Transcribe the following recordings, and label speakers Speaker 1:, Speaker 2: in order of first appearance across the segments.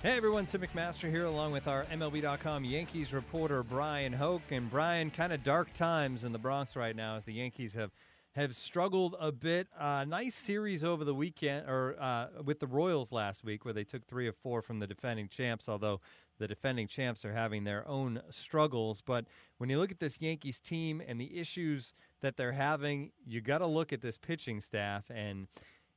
Speaker 1: Hey everyone, Tim McMaster here, along with our MLB.com Yankees reporter Brian Hoch. And Brian, kind of dark times in the Bronx right now as the Yankees have have struggled a bit. Uh, nice series over the weekend, or uh, with the Royals last week, where they took three of four from the defending champs. Although the defending champs are having their own struggles, but when you look at this Yankees team and the issues that they're having, you got to look at this pitching staff and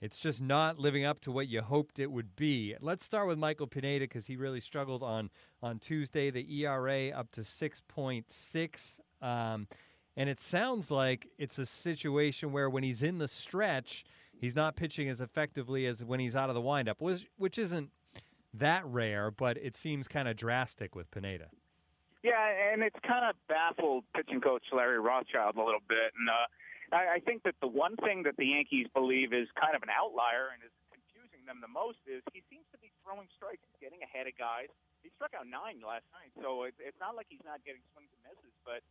Speaker 1: it's just not living up to what you hoped it would be. Let's start with Michael Pineda because he really struggled on on Tuesday. The ERA up to six point six, um, and it sounds like it's a situation where when he's in the stretch, he's not pitching as effectively as when he's out of the windup, which which isn't that rare, but it seems kind of drastic with Pineda.
Speaker 2: Yeah, and it's kind of baffled pitching coach Larry Rothschild a little bit, and. Uh, I, I think that the one thing that the Yankees believe is kind of an outlier and is confusing them the most is he seems to be throwing strikes, he's getting ahead of guys. He struck out nine last night, so it, it's not like he's not getting swings and misses, but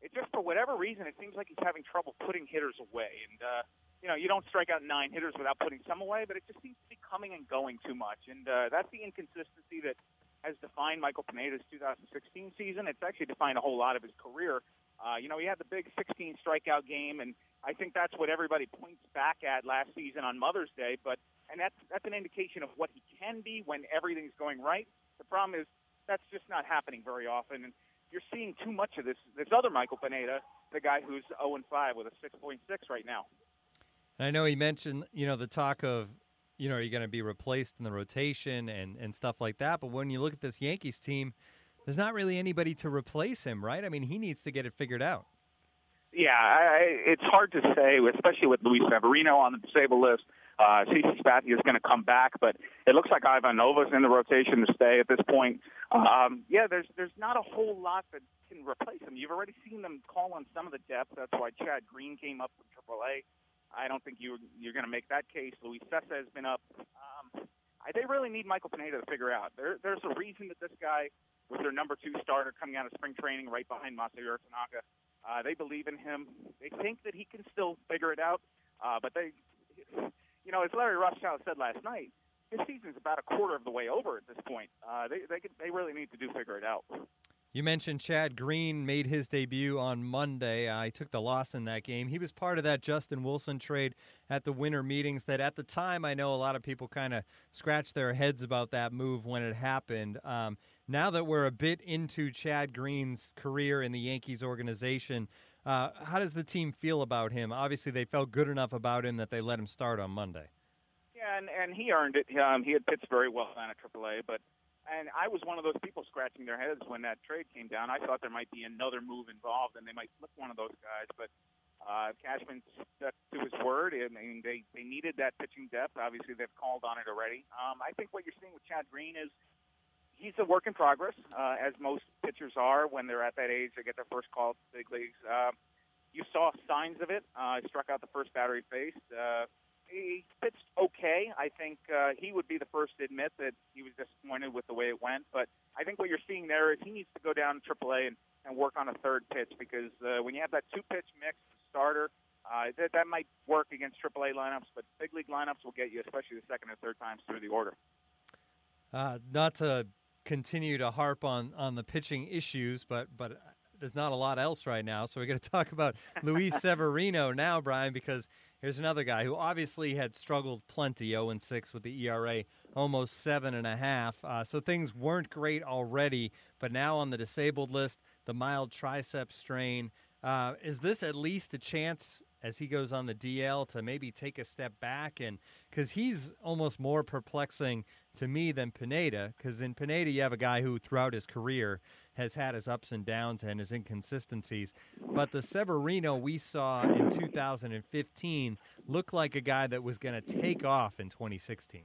Speaker 2: it just for whatever reason it seems like he's having trouble putting hitters away. And uh, you know, you don't strike out nine hitters without putting some away, but it just seems to be coming and going too much, and uh, that's the inconsistency that has defined Michael Pineda's 2016 season. It's actually defined a whole lot of his career. Uh, you know, he had the big 16 strikeout game, and I think that's what everybody points back at last season on Mother's Day. But and that's that's an indication of what he can be when everything's going right. The problem is that's just not happening very often, and you're seeing too much of this. This other Michael Pineda, the guy who's 0 and 5 with a 6.6 right now.
Speaker 1: And I know he mentioned, you know, the talk of, you know, are you going to be replaced in the rotation and and stuff like that. But when you look at this Yankees team there's not really anybody to replace him, right? I mean, he needs to get it figured out.
Speaker 2: Yeah, I, it's hard to say, especially with Luis Severino on the disabled list. Uh, CC Sabathia is going to come back, but it looks like Ivan Nova's in the rotation to stay at this point. Um, yeah, there's there's not a whole lot that can replace him. You've already seen them call on some of the depth. That's why Chad Green came up from AAA. I don't think you you're going to make that case. Luis Cessa has been up. Um, I, they really need Michael Pineda to figure out. There, there's a reason that this guy with their number two starter coming out of spring training right behind Masahiro Tanaka. Uh, they believe in him. They think that he can still figure it out. Uh, but they, you know, as Larry Rothschild said last night, his season's about a quarter of the way over at this point. Uh, they they could, they really need to do figure it out.
Speaker 1: You mentioned Chad Green made his debut on Monday. I took the loss in that game. He was part of that Justin Wilson trade at the winter meetings that at the time I know a lot of people kind of scratched their heads about that move when it happened. Um, now that we're a bit into Chad Green's career in the Yankees organization, uh, how does the team feel about him? Obviously, they felt good enough about him that they let him start on Monday.
Speaker 2: Yeah, and, and he earned it. Um, he had pitched very well down at AAA, but – and I was one of those people scratching their heads when that trade came down. I thought there might be another move involved, and they might flip one of those guys. But uh, Cashman stuck to his word, and, and they they needed that pitching depth. Obviously, they've called on it already. Um, I think what you're seeing with Chad Green is he's a work in progress, uh, as most pitchers are when they're at that age. They get their first call to the big leagues. Uh, you saw signs of it. Uh, struck out the first batter he faced. Uh, he pitched okay. I think uh, he would be the first to admit that he was disappointed with the way it went. But I think what you're seeing there is he needs to go down to AAA and, and work on a third pitch because uh, when you have that two pitch mix starter, uh, that, that might work against AAA lineups, but big league lineups will get you, especially the second or third times through the order.
Speaker 1: Uh, not to continue to harp on, on the pitching issues, but but there's not a lot else right now. So we're going to talk about Luis Severino now, Brian, because Here's another guy who obviously had struggled plenty, 0 6 with the ERA, almost seven and a half. Uh, so things weren't great already, but now on the disabled list, the mild tricep strain. Uh, is this at least a chance as he goes on the DL to maybe take a step back and because he's almost more perplexing to me than Pineda because in Pineda you have a guy who throughout his career has had his ups and downs and his inconsistencies. But the Severino we saw in 2015 looked like a guy that was going to take off in 2016.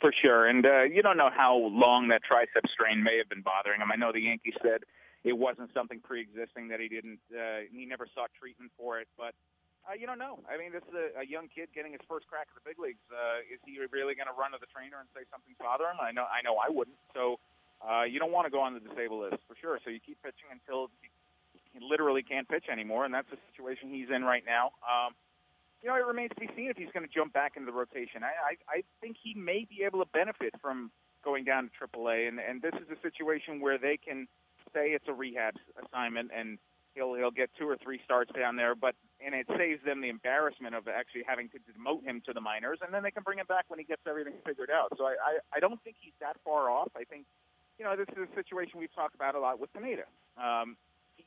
Speaker 2: For sure, and uh, you don't know how long that tricep strain may have been bothering him. I know the Yankees said it wasn't something pre-existing that he didn't, uh, he never sought treatment for it, but uh, you don't know. I mean, this is a, a young kid getting his first crack at the big leagues. Uh, is he really going to run to the trainer and say something's bothering him? I know, I know, I wouldn't. So uh, you don't want to go on the disabled list for sure. So you keep pitching until he literally can't pitch anymore, and that's the situation he's in right now. Um, you know, it remains to be seen if he's going to jump back into the rotation. I, I, I think he may be able to benefit from going down to AAA, and, and this is a situation where they can say it's a rehab assignment and he'll he'll get two or three starts down there, but and it saves them the embarrassment of actually having to demote him to the minors, and then they can bring him back when he gets everything figured out. So I I, I don't think he's that far off. I think you know this is a situation we've talked about a lot with Pineda. Um,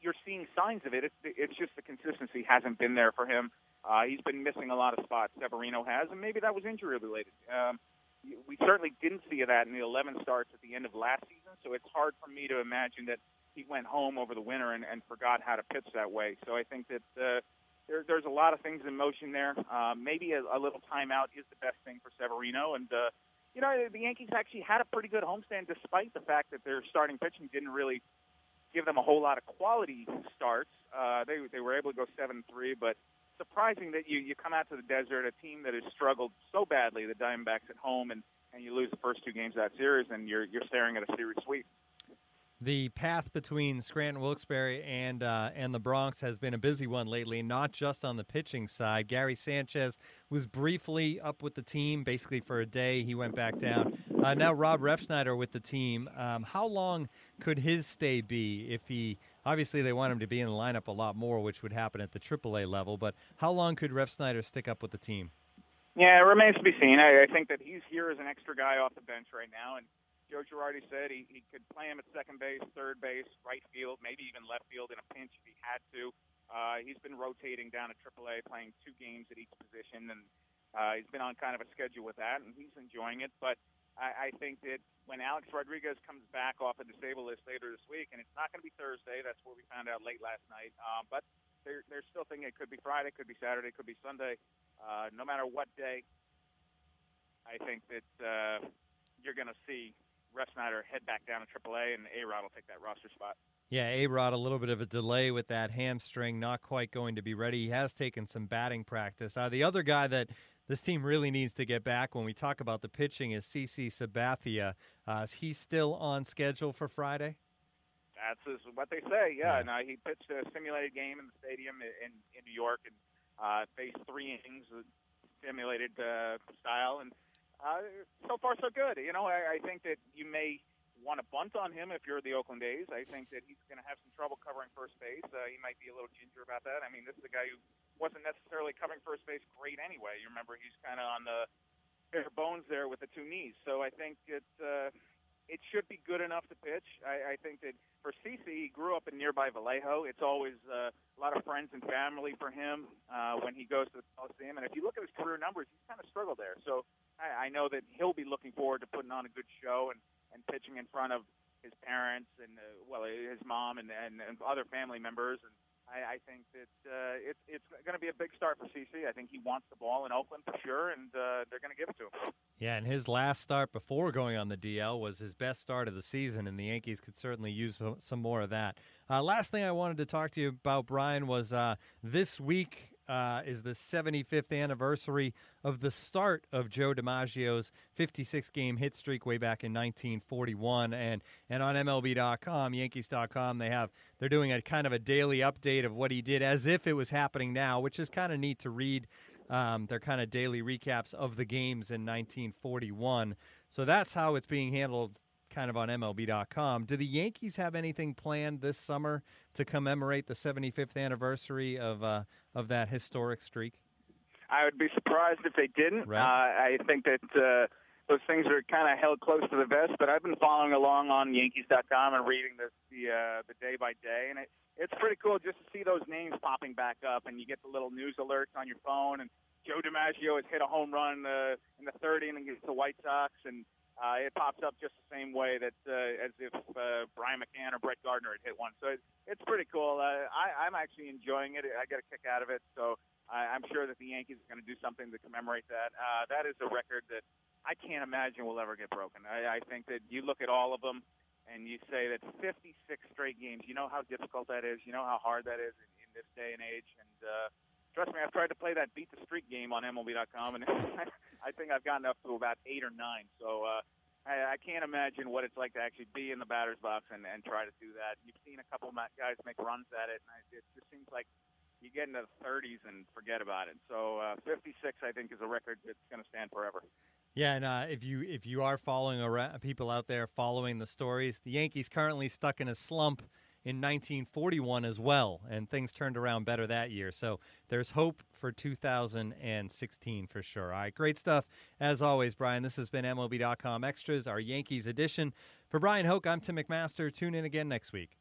Speaker 2: you're seeing signs of it. It's, it's just the consistency hasn't been there for him. Uh, he's been missing a lot of spots. Severino has, and maybe that was injury related. Um, we certainly didn't see that in the 11 starts at the end of last season, so it's hard for me to imagine that he went home over the winter and, and forgot how to pitch that way. So I think that uh, there, there's a lot of things in motion there. Uh, maybe a, a little timeout is the best thing for Severino. And, uh, you know, the Yankees actually had a pretty good homestand despite the fact that their starting pitching didn't really give them a whole lot of quality starts. Uh, they, they were able to go 7 3, but surprising that you, you come out to the desert, a team that has struggled so badly, the Diamondbacks at home, and, and you lose the first two games of that series, and you're, you're staring at a series sweep
Speaker 1: the path between Scranton Wilkes-Barre and uh, and the Bronx has been a busy one lately, not just on the pitching side. Gary Sanchez was briefly up with the team, basically for a day. He went back down. Uh, now Rob Refsnyder with the team. Um, how long could his stay be if he? Obviously, they want him to be in the lineup a lot more, which would happen at the AAA level. But how long could Refsnyder stick up with the team?
Speaker 2: Yeah, it remains to be seen. I, I think that he's here as an extra guy off the bench right now, and Joe Girardi said he, he could play him at second base, third base, right field, maybe even left field in a pinch if he had to. Uh, he's been rotating down at AAA, playing two games at each position, and uh, he's been on kind of a schedule with that, and he's enjoying it. But I, I think that when Alex Rodriguez comes back off a disabled list later this week, and it's not going to be Thursday, that's what we found out late last night. Um, but they're, they're still thinking it could be Friday, could be Saturday, could be Sunday. Uh, no matter what day, I think that uh, you're going to see Refsnyder head back down to AAA, and A Rod will take that roster spot.
Speaker 1: Yeah, A Rod, a little bit of a delay with that hamstring, not quite going to be ready. He has taken some batting practice. Uh, the other guy that this team really needs to get back when we talk about the pitching is CC Sabathia. Uh, is he still on schedule for Friday?
Speaker 2: That's what they say, yeah. yeah. And uh, he pitched a simulated game in the stadium in, in New York and uh, faced three innings simulated uh, style. And uh, so far, so good. You know, I, I think that you may want to bunt on him if you're the Oakland A's. I think that he's going to have some trouble covering first base. Uh, he might be a little ginger about that. I mean, this is a guy who wasn't necessarily covering first base great anyway. You remember he's kind of on the bare bones there with the two knees. So I think it uh, it should be good enough to pitch. I, I think that for CC, he grew up in nearby Vallejo. It's always uh, a lot of friends and family for him uh, when he goes to the Coliseum. And if you look at his career numbers, he's kind of struggled there. So I, I know that he'll be looking forward to putting on a good show and, and pitching in front of his parents and uh, well his mom and, and, and other family members and I, I think that uh, it, it's going to be a big start for CC. I think he wants the ball in Oakland for sure, and uh, they're going to give it to him.
Speaker 1: Yeah, and his last start before going on the DL was his best start of the season, and the Yankees could certainly use some more of that. Uh, last thing I wanted to talk to you about, Brian, was uh, this week uh, is the 75th anniversary of the start of Joe DiMaggio's 56 game hit streak way back in 1941. And, and on MLB.com, Yankees.com, they have, they're doing a kind of a daily update of what he did as if it was happening now, which is kind of neat to read. Um, their kind of daily recaps of the games in 1941. So that's how it's being handled kind of on MLB.com. Do the Yankees have anything planned this summer to commemorate the 75th anniversary of uh, of that historic streak?
Speaker 2: I would be surprised if they didn't.
Speaker 1: Right.
Speaker 2: Uh, I think that uh, those things are kind of held close to the vest. But I've been following along on Yankees.com and reading the the, uh, the day by day, and it, it's pretty cool just to see those names popping back up, and you get the little news alerts on your phone and. Joe DiMaggio has hit a home run uh, in the third inning against the White Sox, and uh, it pops up just the same way that uh, as if uh, Brian McCann or Brett Gardner had hit one. So it, it's pretty cool. Uh, I, I'm actually enjoying it. I get a kick out of it. So I, I'm sure that the Yankees are going to do something to commemorate that. Uh, that is a record that I can't imagine will ever get broken. I, I think that you look at all of them and you say that 56 straight games. You know how difficult that is. You know how hard that is in, in this day and age. And uh, trust me, I've tried to play that beat the streak game on MLB.com, and I think I've gotten up to about eight or nine. So uh, I, I can't imagine what it's like to actually be in the batter's box and, and try to do that. You've seen a couple of guys make runs at it, and it just seems like you get into the 30s and forget about it. So uh, 56, I think, is a record that's going to stand forever.
Speaker 1: Yeah, and uh, if you if you are following around, people out there following the stories, the Yankees currently stuck in a slump in 1941 as well, and things turned around better that year. So there's hope for 2016 for sure. All right, great stuff as always, Brian. This has been MLB.com Extras, our Yankees edition. For Brian Hoch, I'm Tim McMaster. Tune in again next week.